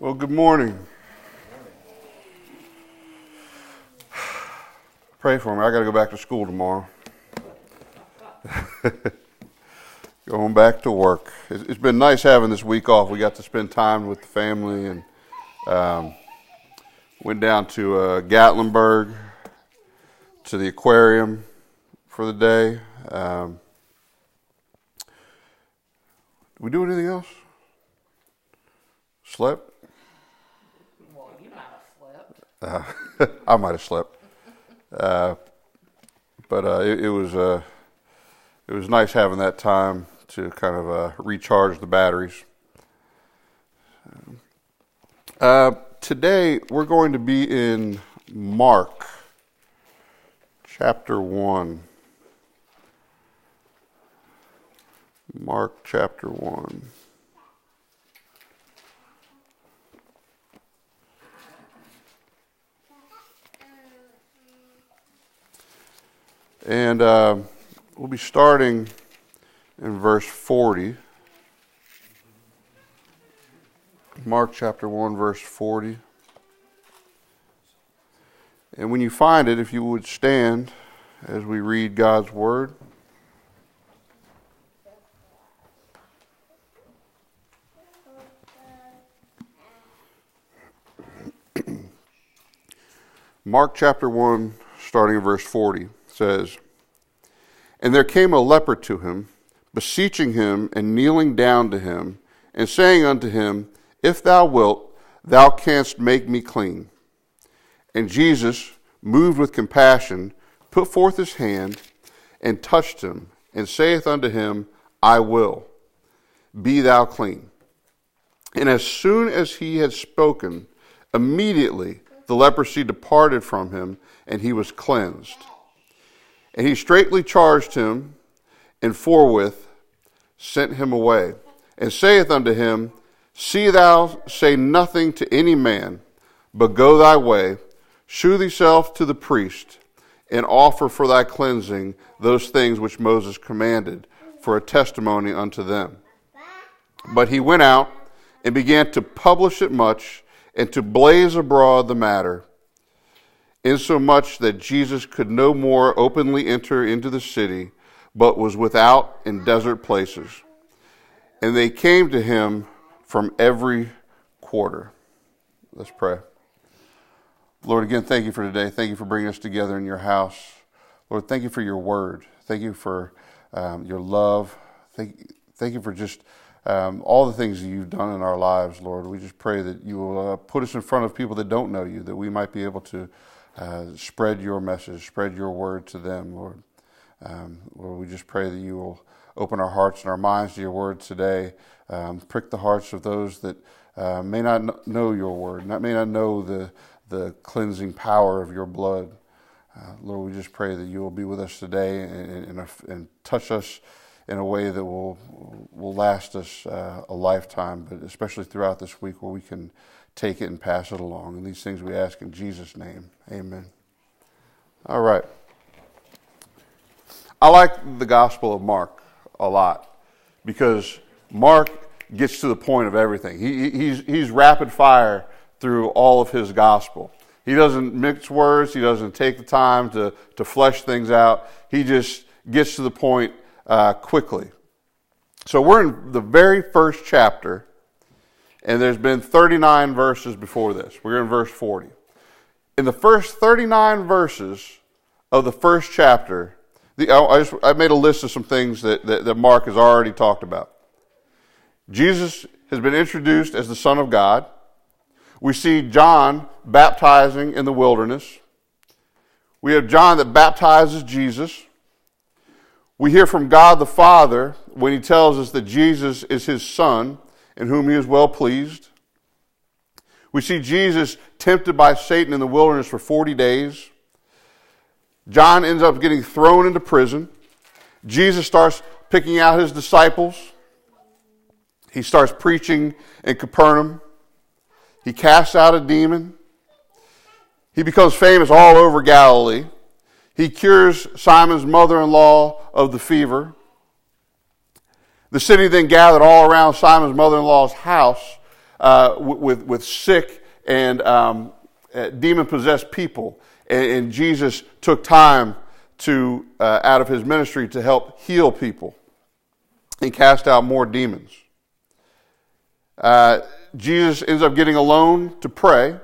Well, good morning. Pray for me. I got to go back to school tomorrow. Going back to work. It's been nice having this week off. We got to spend time with the family and um, went down to uh, Gatlinburg to the aquarium for the day. Um, did we do anything else? Slept? Well, you might have slept. Uh, I might have slept. Uh, but uh, it, it, was uh, it was nice having that time to kind of uh, recharge the batteries. Uh, today we're going to be in Mark chapter 1. Mark chapter 1. And uh, we'll be starting in verse 40. Mark chapter 1, verse 40. And when you find it, if you would stand as we read God's word. Mark chapter 1, starting in verse 40, says, And there came a leper to him, beseeching him and kneeling down to him, and saying unto him, If thou wilt, thou canst make me clean. And Jesus, moved with compassion, put forth his hand and touched him, and saith unto him, I will, be thou clean. And as soon as he had spoken, immediately the leprosy departed from him, and he was cleansed. And he straightly charged him, and forthwith sent him away, and saith unto him, See thou say nothing to any man, but go thy way Shew thyself to the priest, and offer for thy cleansing those things which Moses commanded, for a testimony unto them. But he went out and began to publish it much, and to blaze abroad the matter, insomuch that Jesus could no more openly enter into the city, but was without in desert places. And they came to him from every quarter. Let's pray. Lord, again, thank you for today. Thank you for bringing us together in your house. Lord, thank you for your word. Thank you for um, your love. Thank, thank you for just um, all the things that you've done in our lives, Lord. We just pray that you will uh, put us in front of people that don't know you, that we might be able to uh, spread your message, spread your word to them, Lord. Um, Lord, we just pray that you will open our hearts and our minds to your word today. Um, prick the hearts of those that uh, may not know your word, not, may not know the the cleansing power of your blood. Uh, Lord, we just pray that you will be with us today and, and, and touch us in a way that will will last us uh, a lifetime, but especially throughout this week where we can take it and pass it along. And these things we ask in Jesus' name. Amen. All right. I like the Gospel of Mark a lot because Mark gets to the point of everything. He, he's, he's rapid fire through all of his gospel. He doesn't mix words, he doesn't take the time to, to flesh things out. He just gets to the point uh, quickly. So we're in the very first chapter, and there's been 39 verses before this. We're in verse 40. In the first 39 verses of the first chapter, the, I, just, I made a list of some things that, that, that Mark has already talked about. Jesus has been introduced as the Son of God. We see John baptizing in the wilderness. We have John that baptizes Jesus. We hear from God the Father when he tells us that Jesus is his Son in whom he is well pleased. We see Jesus tempted by Satan in the wilderness for 40 days. John ends up getting thrown into prison. Jesus starts picking out his disciples. He starts preaching in Capernaum. He casts out a demon. He becomes famous all over Galilee. He cures Simon's mother in law of the fever. The city then gathered all around Simon's mother in law's house uh, with, with sick and um, uh, demon possessed people. And, and, Jesus took time to, uh, out of his ministry to help heal people and cast out more demons. Uh, Jesus ends up getting alone to pray.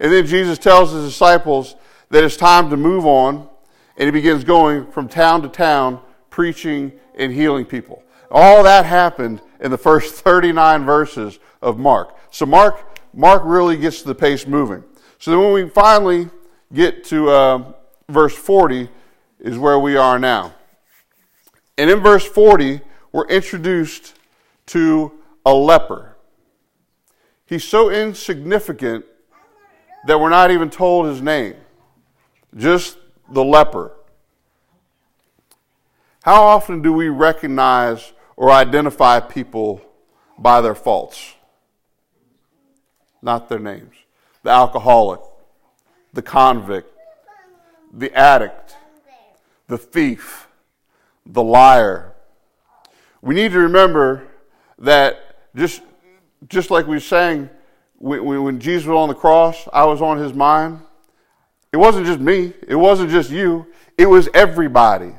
And then Jesus tells his disciples that it's time to move on. And he begins going from town to town, preaching and healing people. All that happened in the first 39 verses of Mark. So Mark, Mark really gets the pace moving. So then when we finally get to uh, verse 40 is where we are now. And in verse 40, we're introduced to a leper. He's so insignificant that we're not even told his name. Just the leper. How often do we recognize or identify people by their faults, not their names? The alcoholic, the convict, the addict, the thief, the liar. We need to remember that just, just like we sang when, when Jesus was on the cross, I was on his mind. It wasn't just me. It wasn't just you. It was everybody.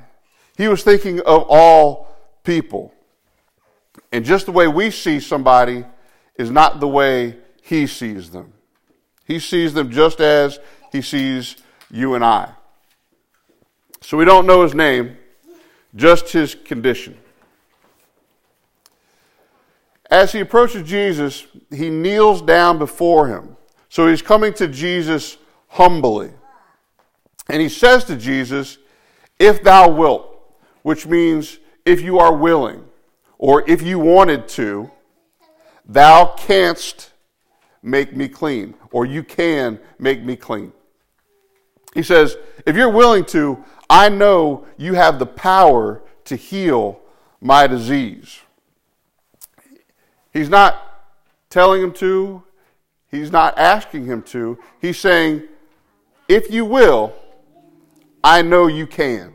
He was thinking of all people. And just the way we see somebody is not the way he sees them. He sees them just as he sees you and I. So we don't know his name, just his condition. As he approaches Jesus, he kneels down before him. So he's coming to Jesus humbly. And he says to Jesus, If thou wilt, which means if you are willing or if you wanted to, thou canst make me clean, or you can make me clean. He says, if you're willing to, I know you have the power to heal my disease. He's not telling him to, he's not asking him to. He's saying, if you will, I know you can.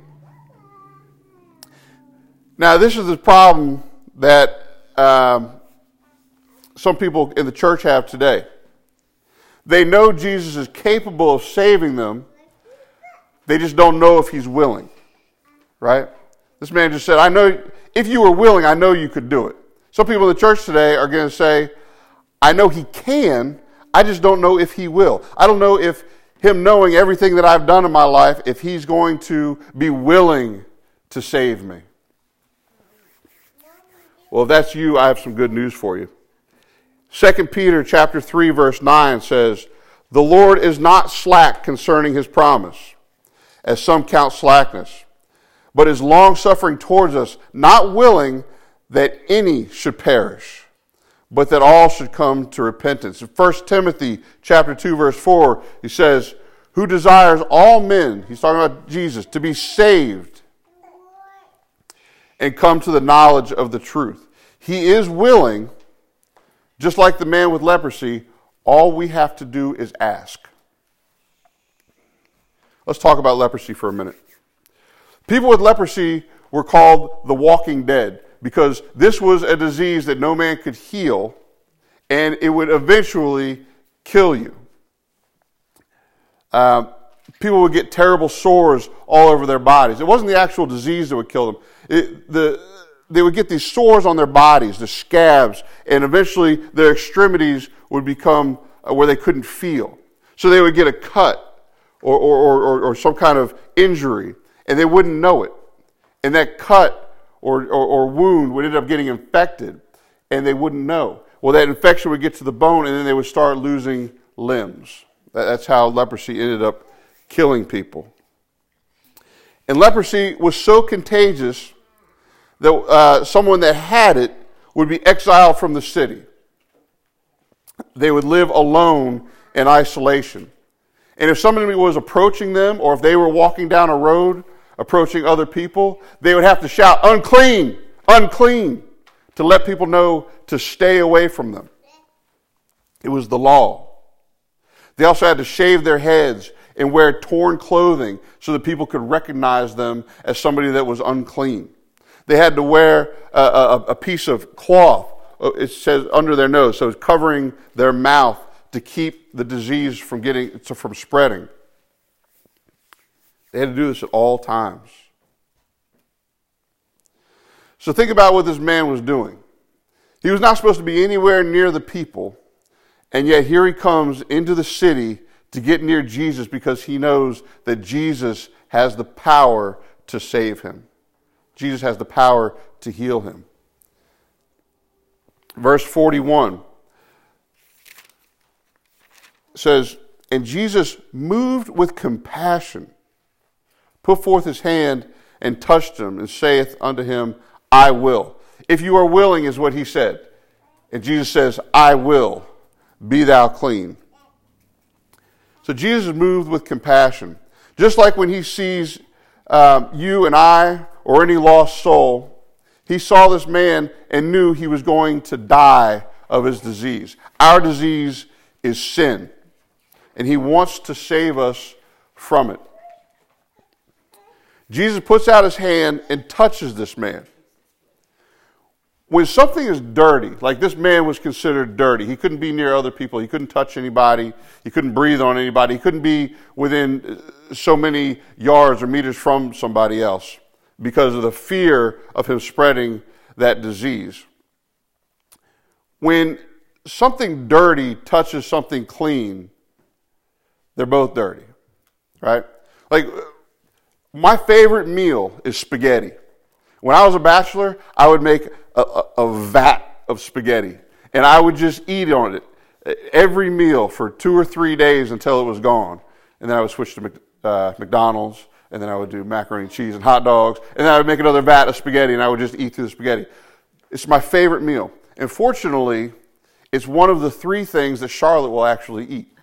Now, this is the problem that um, some people in the church have today. They know Jesus is capable of saving them, they just don't know if he's willing. Right? This man just said, I know, if you were willing, I know you could do it. Some people in the church today are going to say, I know he can, I just don't know if he will. I don't know if him knowing everything that I've done in my life, if he's going to be willing to save me. Well, if that's you, I have some good news for you. 2 Peter chapter 3 verse 9 says, "The Lord is not slack concerning his promise, as some count slackness, but is long-suffering towards us, not willing that any should perish, but that all should come to repentance." In 1 Timothy chapter 2 verse 4, he says, "Who desires all men, he's talking about Jesus, to be saved and come to the knowledge of the truth. He is willing, just like the man with leprosy, all we have to do is ask. Let's talk about leprosy for a minute. People with leprosy were called the walking dead because this was a disease that no man could heal and it would eventually kill you. Uh, people would get terrible sores all over their bodies. It wasn't the actual disease that would kill them. It, the, they would get these sores on their bodies, the scabs, and eventually their extremities would become uh, where they couldn't feel. So they would get a cut or, or, or, or, some kind of injury, and they wouldn't know it. And that cut or, or, or wound would end up getting infected, and they wouldn't know. Well, that infection would get to the bone, and then they would start losing limbs. That's how leprosy ended up killing people. And leprosy was so contagious that uh, someone that had it would be exiled from the city. They would live alone in isolation. And if somebody was approaching them, or if they were walking down a road approaching other people, they would have to shout, unclean, unclean, to let people know to stay away from them. It was the law. They also had to shave their heads and wear torn clothing so that people could recognize them as somebody that was unclean. They had to wear a, a, a piece of cloth uh, it says under their nose, so it's covering their mouth to keep the disease from getting from spreading. They had to do this at all times. So think about what this man was doing. He was not supposed to be anywhere near the people, and yet here he comes into the city to get near Jesus because he knows that Jesus has the power to save him. Jesus has the power to heal him. Verse 41 says, And Jesus, moved with compassion, put forth his hand and touched him, and saith unto him, I will. If you are willing, is what he said. And Jesus says, I will. Be thou clean. So Jesus is moved with compassion. Just like when he sees um, you and I or any lost soul, he saw this man and knew he was going to die of his disease. Our disease is sin, and he wants to save us from it. Jesus puts out his hand and touches this man when something is dirty, like this man was considered dirty, he couldn't be near other people, he couldn't touch anybody, he couldn't breathe on anybody, he couldn't be within uh, so many yards or meters from somebody else because of the fear of him spreading that disease. When something dirty touches something clean, they're both dirty, right? Like, my favorite meal is spaghetti. When I was a bachelor, I would make a, a, vat of spaghetti and I would just eat on it every meal for two or three days until it was gone. And then I would switch to uh, McDonald's and then I would do macaroni and cheese and hot dogs. And then I would make another vat of spaghetti and I would just eat through the spaghetti. It's my favorite meal. And fortunately, it's one of the three things that Charlotte will actually eat.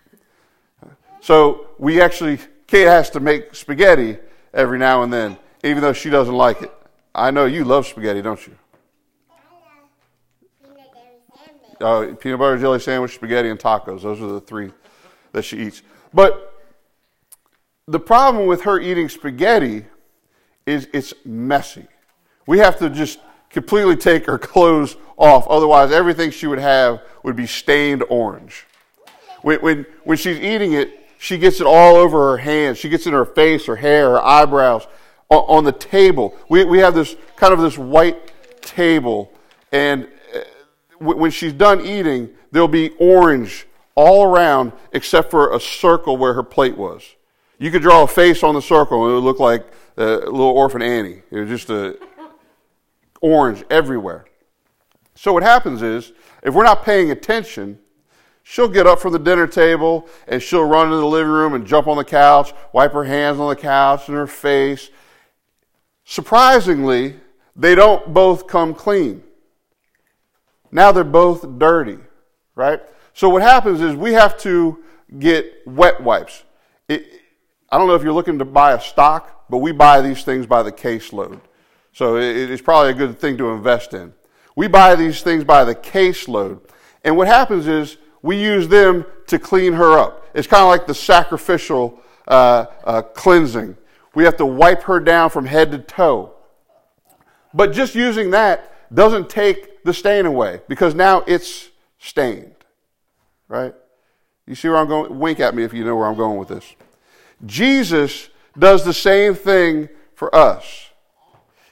So we actually, Kate has to make spaghetti every now and then, even though she doesn't like it. I know you love spaghetti, don't you? Uh, peanut butter jelly sandwich, spaghetti, and tacos. Those are the three that she eats. But the problem with her eating spaghetti is it's messy. We have to just completely take her clothes off. Otherwise, everything she would have would be stained orange. When, when, when she's eating it, she gets it all over her hands. She gets it in her face, her hair, her eyebrows, on, on the table. We, we have this kind of this white table, and when she's done eating, there'll be orange all around except for a circle where her plate was. You could draw a face on the circle and it would look like a little orphan Annie. It was just a orange everywhere. So what happens is, if we're not paying attention, she'll get up from the dinner table and she'll run into the living room and jump on the couch, wipe her hands on the couch and her face. Surprisingly, they don't both come clean. Now they're both dirty, right? So what happens is we have to get wet wipes. It, I don't know if you're looking to buy a stock, but we buy these things by the caseload. So it, it's probably a good thing to invest in. We buy these things by the caseload. And what happens is we use them to clean her up. It's kind of like the sacrificial uh, uh, cleansing. We have to wipe her down from head to toe. But just using that doesn't take the stain away because now it's stained. Right? You see where I'm going? Wink at me if you know where I'm going with this. Jesus does the same thing for us.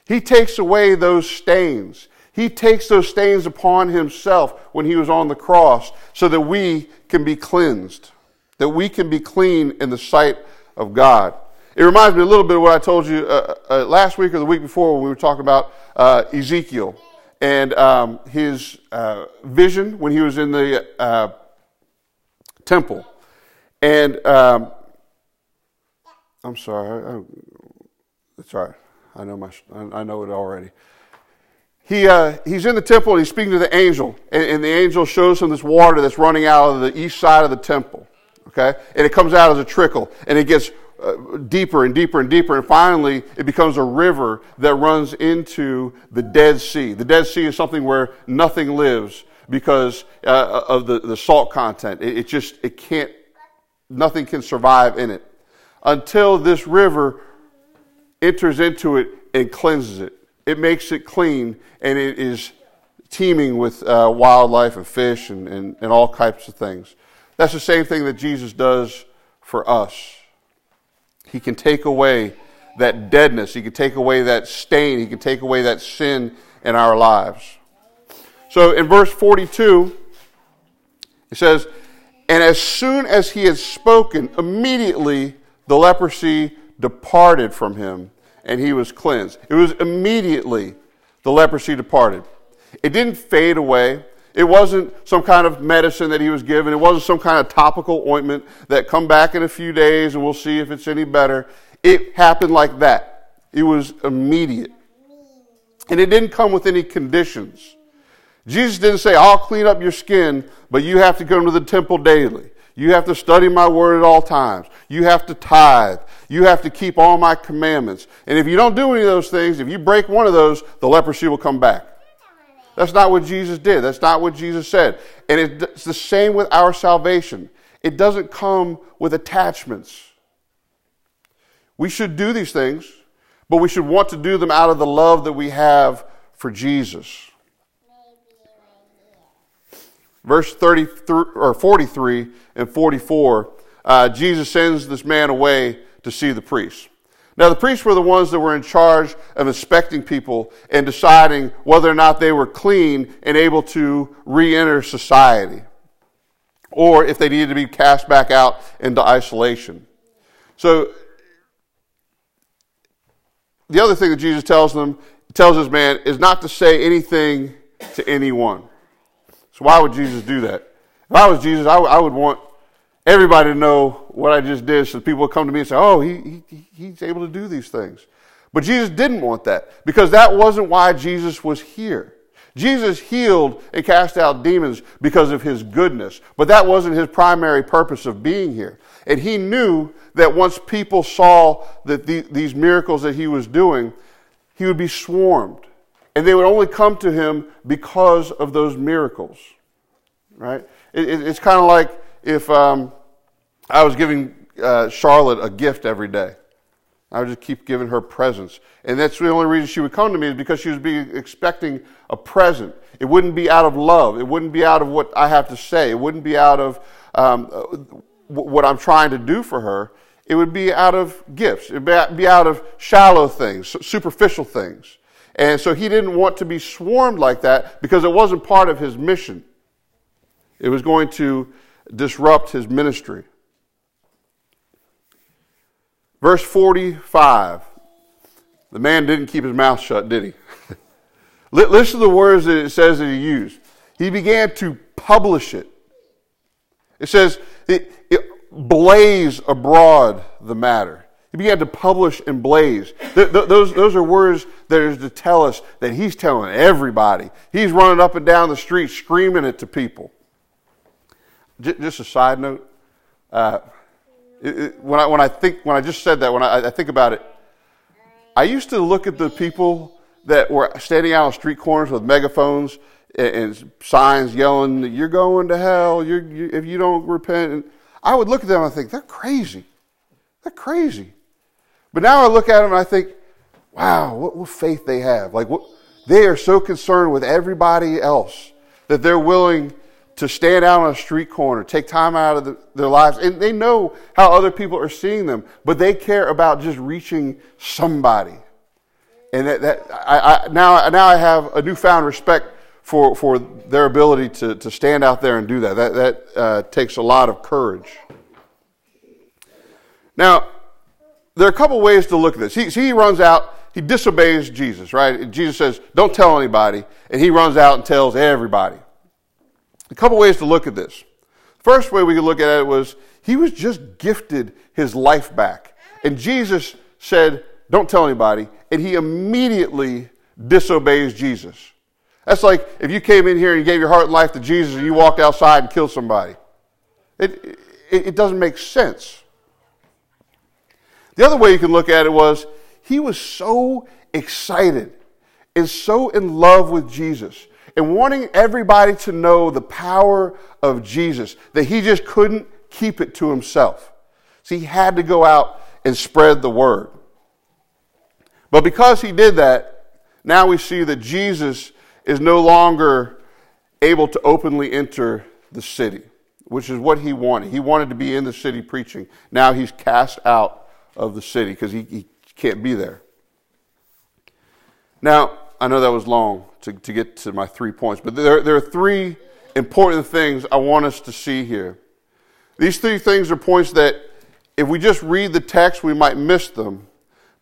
He takes away those stains. He takes those stains upon himself when he was on the cross so that we can be cleansed, that we can be clean in the sight of God. It reminds me a little bit of what I told you uh, uh, last week or the week before when we were talking about uh, Ezekiel and um, his uh, vision when he was in the uh, temple. And um, I'm sorry, it's all right. I know my, I know it already. He, uh, he's in the temple and he's speaking to the angel, and, and the angel shows him this water that's running out of the east side of the temple. Okay, and it comes out as a trickle, and it gets uh, deeper and deeper and deeper, and finally it becomes a river that runs into the Dead Sea. The Dead Sea is something where nothing lives because uh, of the, the salt content. It, it just, it can't, nothing can survive in it until this river enters into it and cleanses it. It makes it clean and it is teeming with uh, wildlife and fish and, and, and all types of things. That's the same thing that Jesus does for us. He can take away that deadness, He can take away that stain, He can take away that sin in our lives. So in verse 42, it says, And as soon as he had spoken, immediately the leprosy departed from him, and he was cleansed. It was immediately the leprosy departed. It didn't fade away. It wasn't some kind of medicine that he was given. It wasn't some kind of topical ointment that come back in a few days and we'll see if it's any better. It happened like that. It was immediate. And it didn't come with any conditions. Jesus didn't say, I'll clean up your skin, but you have to come to the temple daily. You have to study my word at all times. You have to tithe. You have to keep all my commandments. And if you don't do any of those things, if you break one of those, the leprosy will come back. That's not what Jesus did. That's not what Jesus said. And it's the same with our salvation. It doesn't come with attachments. We should do these things, but we should want to do them out of the love that we have for Jesus. Verse 33 or 43 and 44, uh, Jesus sends this man away to see the priests. Now, the priests were the ones that were in charge of inspecting people and deciding whether or not they were clean and able to re enter society, or if they needed to be cast back out into isolation. So, the other thing that Jesus tells them, tells this man, is not to say anything to anyone. So, why would Jesus do that? If I was Jesus, I, I would want everybody to know what I just did so people come to me and say, oh, he, he, he's able to do these things. But Jesus didn't want that because that wasn't why Jesus was here. Jesus healed and cast out demons because of his goodness, but that wasn't his primary purpose of being here. And he knew that once people saw that the, these miracles that he was doing, he would be swarmed. And they would only come to him because of those miracles. Right? It, it, it's kind of like if um, I was giving uh, Charlotte a gift every day. I would just keep giving her presents. And that's the only reason she would come to me is because she was being, expecting a present. It wouldn't be out of love. It wouldn't be out of what I have to say. It wouldn't be out of um, uh, what I'm trying to do for her. It would be out of gifts. It would be out of shallow things, superficial things. And so he didn't want to be swarmed like that because it wasn't part of his mission. It was going to disrupt his ministry. Verse 45. The man didn't keep his mouth shut, did he? Listen to the words that it says that he used. He began to publish it. It says, it, it blaze abroad the matter. He began to publish and blaze. Th- th- those, those are words that is to tell us that he's telling everybody. He's running up and down the street screaming it to people. J- just a side note. Uh, it, when, I, when I think, when I just said that, when I, I think about it, I used to look at the people that were standing out on street corners with megaphones and, and signs yelling, "You're going to hell! You're, you, if you don't repent." And I would look at them and I think they're crazy. They're crazy. But now I look at them and I think, "Wow, what, what faith they have! Like what, they are so concerned with everybody else that they're willing." To stand out on a street corner, take time out of the, their lives, and they know how other people are seeing them, but they care about just reaching somebody. And that, that I, I, now, now I have a newfound respect for, for their ability to, to stand out there and do that. That, that uh, takes a lot of courage. Now, there are a couple ways to look at this. He, he runs out, he disobeys Jesus, right? Jesus says, Don't tell anybody. And he runs out and tells everybody. A couple ways to look at this. First way we could look at it was he was just gifted his life back. And Jesus said, Don't tell anybody. And he immediately disobeys Jesus. That's like if you came in here and gave your heart and life to Jesus and you walked outside and killed somebody. It, it, it doesn't make sense. The other way you can look at it was he was so excited and so in love with Jesus and wanting everybody to know the power of Jesus, that he just couldn't keep it to himself. So he had to go out and spread the word. But because he did that, now we see that Jesus is no longer able to openly enter the city, which is what he wanted. He wanted to be in the city preaching. Now he's cast out of the city because he, he can't be there. Now, I know that was long to, to get to my three points, but there, there are three important things I want us to see here. These three things are points that if we just read the text, we might miss them,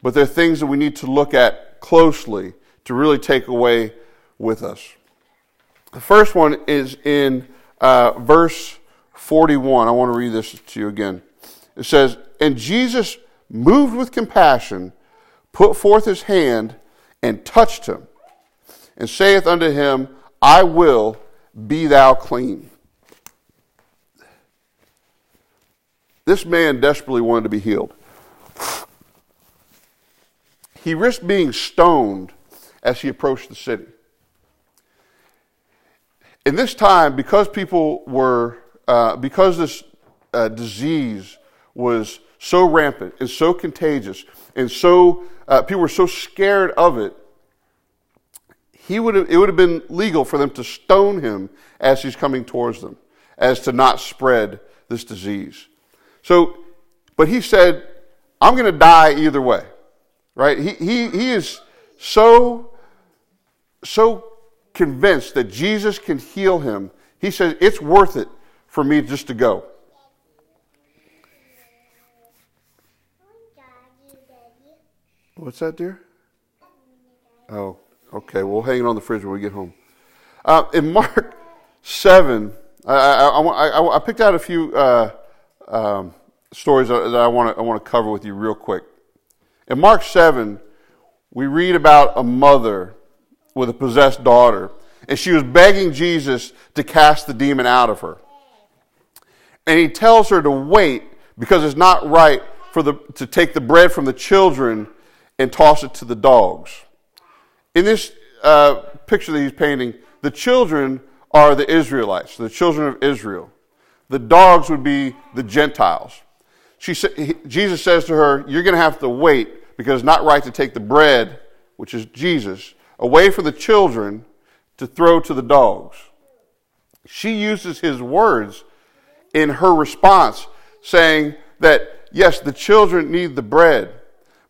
but they're things that we need to look at closely to really take away with us. The first one is in uh, verse 41. I want to read this to you again. It says, And Jesus, moved with compassion, put forth his hand and touched him, and saith unto him, I will be thou clean. This man desperately wanted to be healed. He risked being stoned as he approached the city. In this time, because people were, uh, because this uh, disease was so rampant and so contagious and so, uh, people were so scared of it, he would have, it would have been legal for them to stone him as he's coming towards them, as to not spread this disease. So, but he said, I'm going to die either way, right? He, he, he is so, so convinced that Jesus can heal him. He says, it's worth it for me just to go. What's that, dear? Oh, okay. We'll hang it on the fridge when we get home. Uh, in Mark 7, I, I, I, I, picked out a few uh, um, stories that I want to cover with you real quick. In Mark 7, we read about a mother with a possessed daughter, and she was begging Jesus to cast the demon out of her. And he tells her to wait because it's not right for the, to take the bread from the children and toss it to the dogs. In this uh, picture that he's painting, the children are the Israelites, the children of Israel. The dogs would be the Gentiles. She Jesus says to her, You're going to have to wait because it's not right to take the bread, which is Jesus, away from the children to throw to the dogs. She uses his words in her response, saying that, yes, the children need the bread,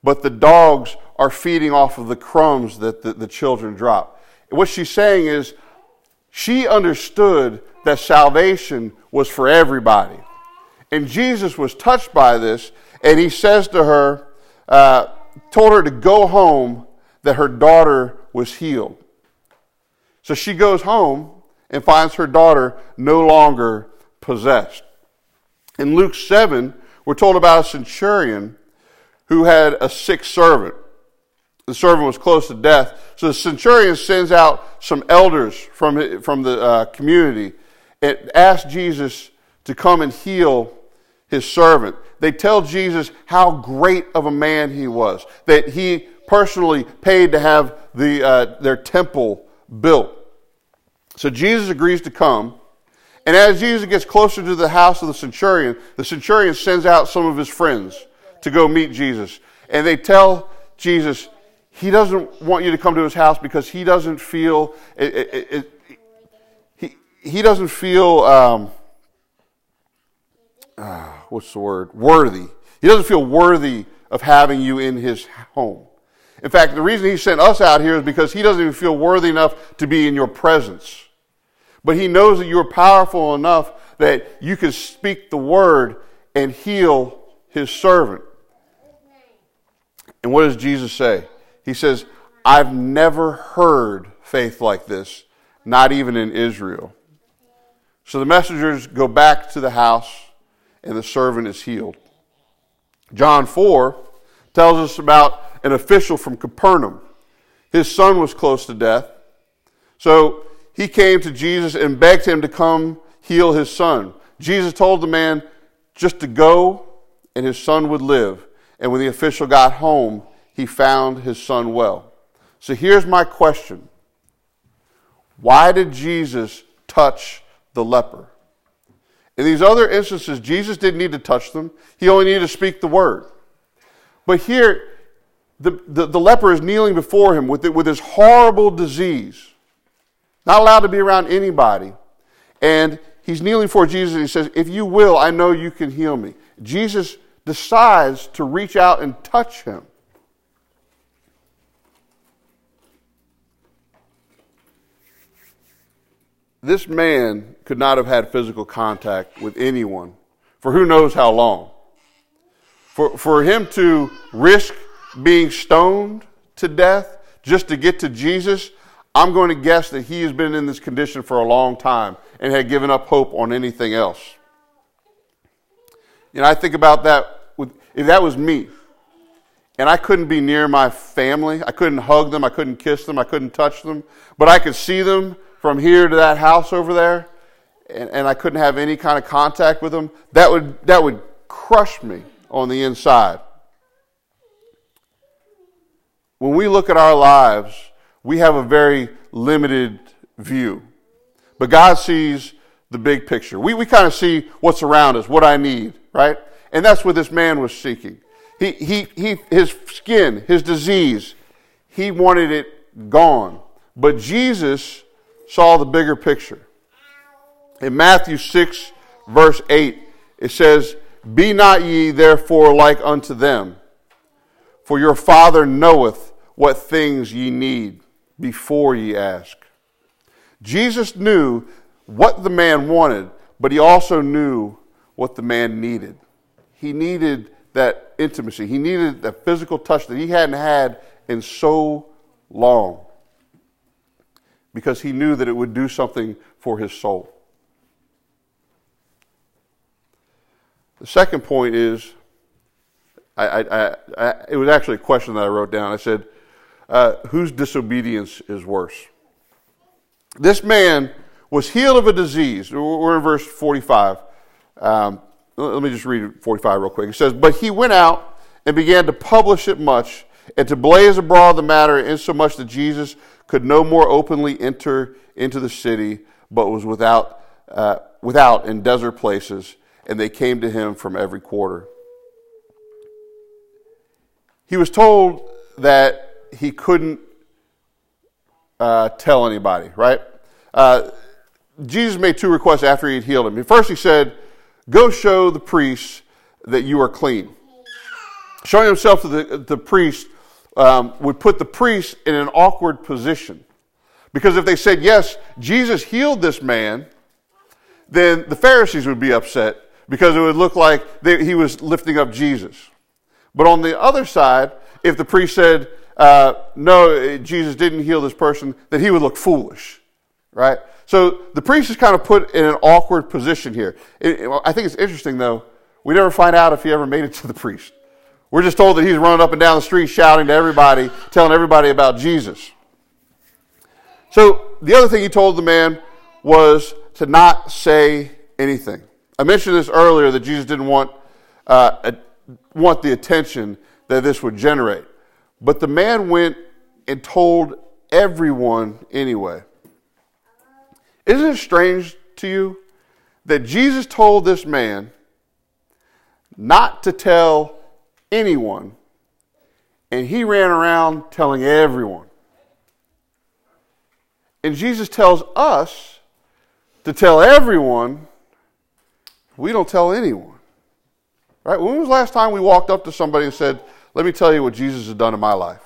but the dogs are feeding off of the crumbs that the, the children drop. What she's saying is she understood that salvation was for everybody. And Jesus was touched by this, and he says to her, uh, told her to go home that her daughter was healed. So she goes home and finds her daughter no longer possessed. In Luke 7, we're told about a centurion who had a sick servant. The servant was close to death. So the centurion sends out some elders from, from the uh, community and asks Jesus to come and heal his servant. They tell Jesus how great of a man he was, that he personally paid to have the, uh, their temple built. So Jesus agrees to come. And as Jesus gets closer to the house of the centurion, the centurion sends out some of his friends to go meet Jesus. And they tell Jesus he doesn't want you to come to his house because he doesn't feel it, it, it, he, he doesn't feel um, uh, what's the word worthy. He doesn't feel worthy of having you in his home. In fact, the reason he sent us out here is because he doesn't even feel worthy enough to be in your presence. But he knows that you're powerful enough that you can speak the word and heal his servant. And what does Jesus say? He says, I've never heard faith like this, not even in Israel. So the messengers go back to the house, and the servant is healed. John 4 tells us about an official from Capernaum. His son was close to death. So he came to Jesus and begged him to come heal his son. Jesus told the man just to go, and his son would live. And when the official got home, he found his son well. So here's my question Why did Jesus touch the leper? In these other instances, Jesus didn't need to touch them, he only needed to speak the word. But here, the, the, the leper is kneeling before him with, with this horrible disease. not allowed to be around anybody. And he's kneeling before Jesus and he says, If you will, I know you can heal me. Jesus decides to reach out and touch him. This man could not have had physical contact with anyone for who knows how long. For, for him to risk being stoned to death just to get to Jesus, I'm going to guess that he has been in this condition for a long time and had given up hope on anything else. You know, I think about that with, if that was me and I couldn't be near my family, I couldn't hug them, I couldn't kiss them, I couldn't touch them, but I could see them from here to that house over there, and, and I couldn't have any kind of contact with them, that would, that would crush me on the inside. When we look at our lives, we have a very limited view. But God sees the big picture. We, we kind of see what's around us, what I need, right? And that's what this man was seeking. He, he, he, his skin, his disease, he wanted it gone. But Jesus saw the bigger picture. In Matthew 6, verse 8, it says, Be not ye therefore like unto them, for your Father knoweth what things ye need before ye ask. Jesus knew what the man wanted, but he also knew what the man needed. He needed that intimacy, he needed that physical touch that he hadn't had in so long because he knew that it would do something for his soul. The second point is I, I, I, it was actually a question that I wrote down. I said, uh, whose disobedience is worse? This man was healed of a disease. We're in verse 45. Um, let me just read 45 real quick. It says, But he went out and began to publish it much, and to blaze abroad the matter, insomuch that Jesus could no more openly enter into the city, but was without, uh, without in desert places, and they came to him from every quarter. He was told that he couldn't uh, tell anybody, right? Uh, Jesus made two requests after he had healed him. First, he said, Go show the priests that you are clean. Showing himself to the, the priest um, would put the priest in an awkward position. Because if they said, Yes, Jesus healed this man, then the Pharisees would be upset because it would look like they, he was lifting up Jesus. But on the other side, if the priest said, uh, no, Jesus didn't heal this person, then he would look foolish, right? So the priest is kind of put in an awkward position here. It, it, I think it's interesting, though. We never find out if he ever made it to the priest. We're just told that he's running up and down the street shouting to everybody, telling everybody about Jesus. So the other thing he told the man was to not say anything. I mentioned this earlier that Jesus didn't want, uh, want the attention that this would generate. But the man went and told everyone anyway. Isn't it strange to you that Jesus told this man not to tell anyone, and he ran around telling everyone? And Jesus tells us to tell everyone, we don't tell anyone. Right? When was the last time we walked up to somebody and said, let me tell you what Jesus has done in my life.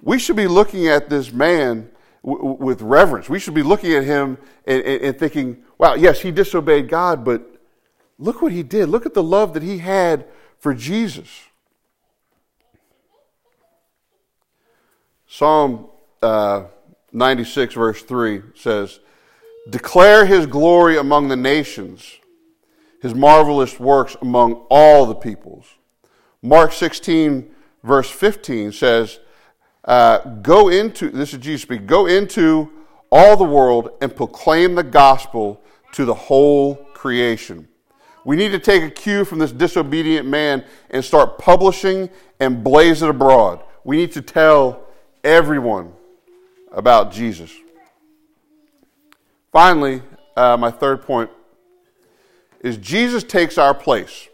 We should be looking at this man with reverence. We should be looking at him and, and, and thinking, wow, yes, he disobeyed God, but look what he did. Look at the love that he had for Jesus. Psalm uh, 96, verse 3 says, Declare his glory among the nations, his marvelous works among all the peoples. Mark 16, verse 15 says, uh, Go into, this is Jesus speaking, go into all the world and proclaim the gospel to the whole creation. We need to take a cue from this disobedient man and start publishing and blaze it abroad. We need to tell everyone about Jesus. Finally, uh, my third point is Jesus takes our place.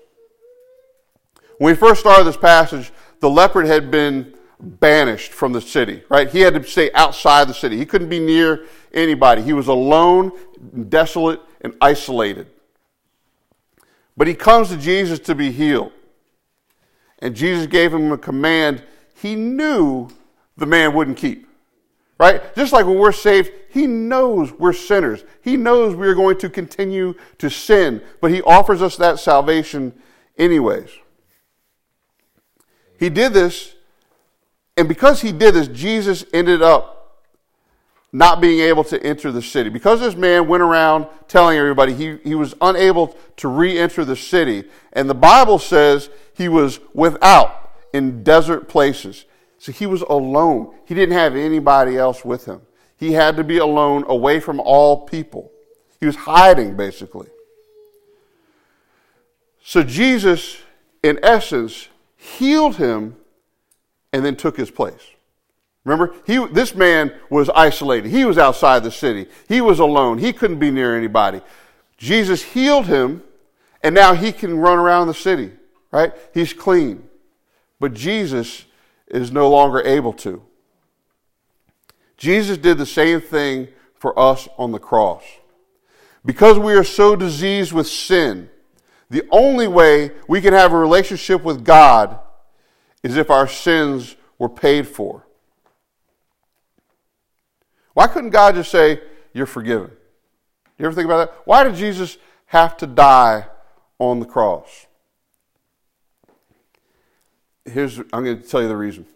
When we first started this passage, the leper had been banished from the city, right? He had to stay outside the city. He couldn't be near anybody. He was alone, desolate, and isolated. But he comes to Jesus to be healed. And Jesus gave him a command he knew the man wouldn't keep. Right? Just like when we're saved, he knows we're sinners. He knows we are going to continue to sin, but he offers us that salvation anyways. He did this, and because he did this, Jesus ended up not being able to enter the city. Because this man went around telling everybody he, he was unable to re enter the city. And the Bible says he was without in desert places. So he was alone. He didn't have anybody else with him. He had to be alone, away from all people. He was hiding, basically. So Jesus, in essence, healed him and then took his place. Remember, he, this man was isolated. He was outside the city. He was alone. He couldn't be near anybody. Jesus healed him, and now he can run around the city, right? He's clean. But Jesus is no longer able to. Jesus did the same thing for us on the cross. Because we are so diseased with sin, the only way we can have a relationship with God is if our sins were paid for. Why couldn't God just say, You're forgiven? You ever think about that? Why did Jesus have to die on the cross? Here's, I'm going to tell you the reason.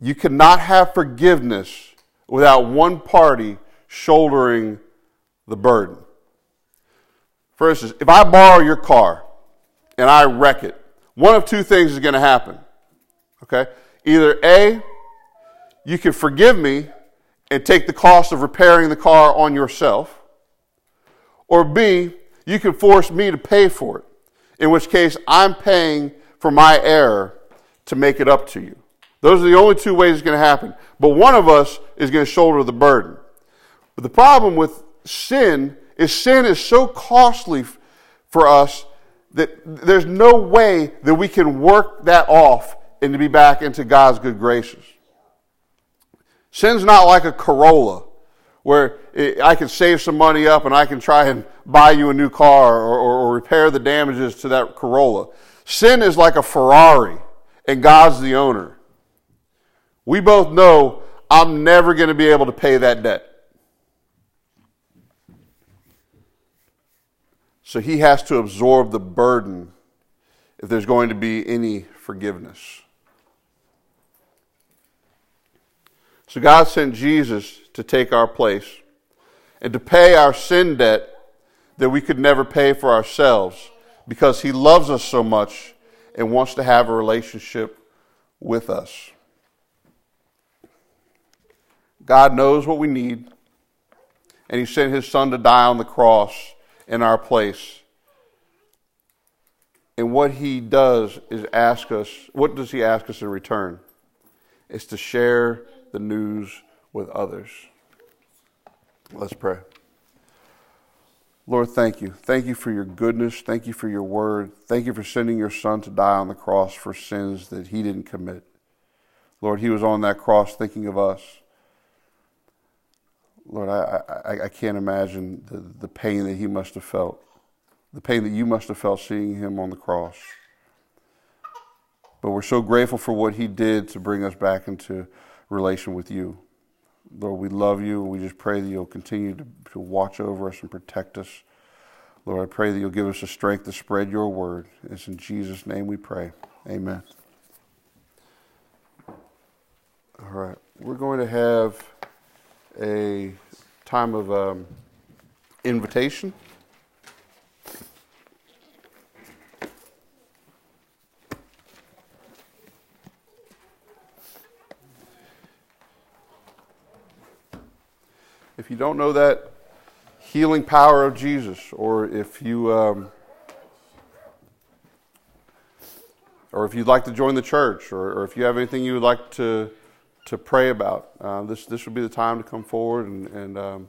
You cannot have forgiveness without one party shouldering the burden. For instance, if I borrow your car and I wreck it, one of two things is going to happen. Okay? Either A, you can forgive me and take the cost of repairing the car on yourself. Or B, you can force me to pay for it, in which case I'm paying for my error to make it up to you. Those are the only two ways it's going to happen. But one of us is going to shoulder the burden. But the problem with sin is sin is so costly for us that there's no way that we can work that off and to be back into God's good graces. Sin's not like a Corolla where I can save some money up and I can try and buy you a new car or, or, or repair the damages to that Corolla. Sin is like a Ferrari and God's the owner. We both know I'm never going to be able to pay that debt. So he has to absorb the burden if there's going to be any forgiveness. So God sent Jesus to take our place and to pay our sin debt that we could never pay for ourselves because he loves us so much and wants to have a relationship with us. God knows what we need, and he sent his son to die on the cross in our place. And what he does is ask us, what does he ask us in return? It's to share the news with others. Let's pray. Lord, thank you. Thank you for your goodness. Thank you for your word. Thank you for sending your son to die on the cross for sins that he didn't commit. Lord, he was on that cross thinking of us. Lord, I, I, I can't imagine the, the pain that he must have felt, the pain that you must have felt seeing him on the cross. But we're so grateful for what he did to bring us back into relation with you. Lord, we love you, and we just pray that you'll continue to, to watch over us and protect us. Lord, I pray that you'll give us the strength to spread your word. It's in Jesus' name we pray. Amen. All right. We're going to have a time of um, invitation. If you don't know that healing power of Jesus, or if you, um, or if you'd like to join the church, or, or, if you have anything you would like to to pray about, uh, this this would be the time to come forward, and, and um,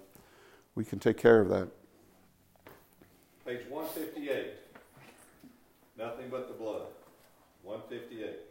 we can take care of that. Page one fifty eight. Nothing but the blood. One fifty eight.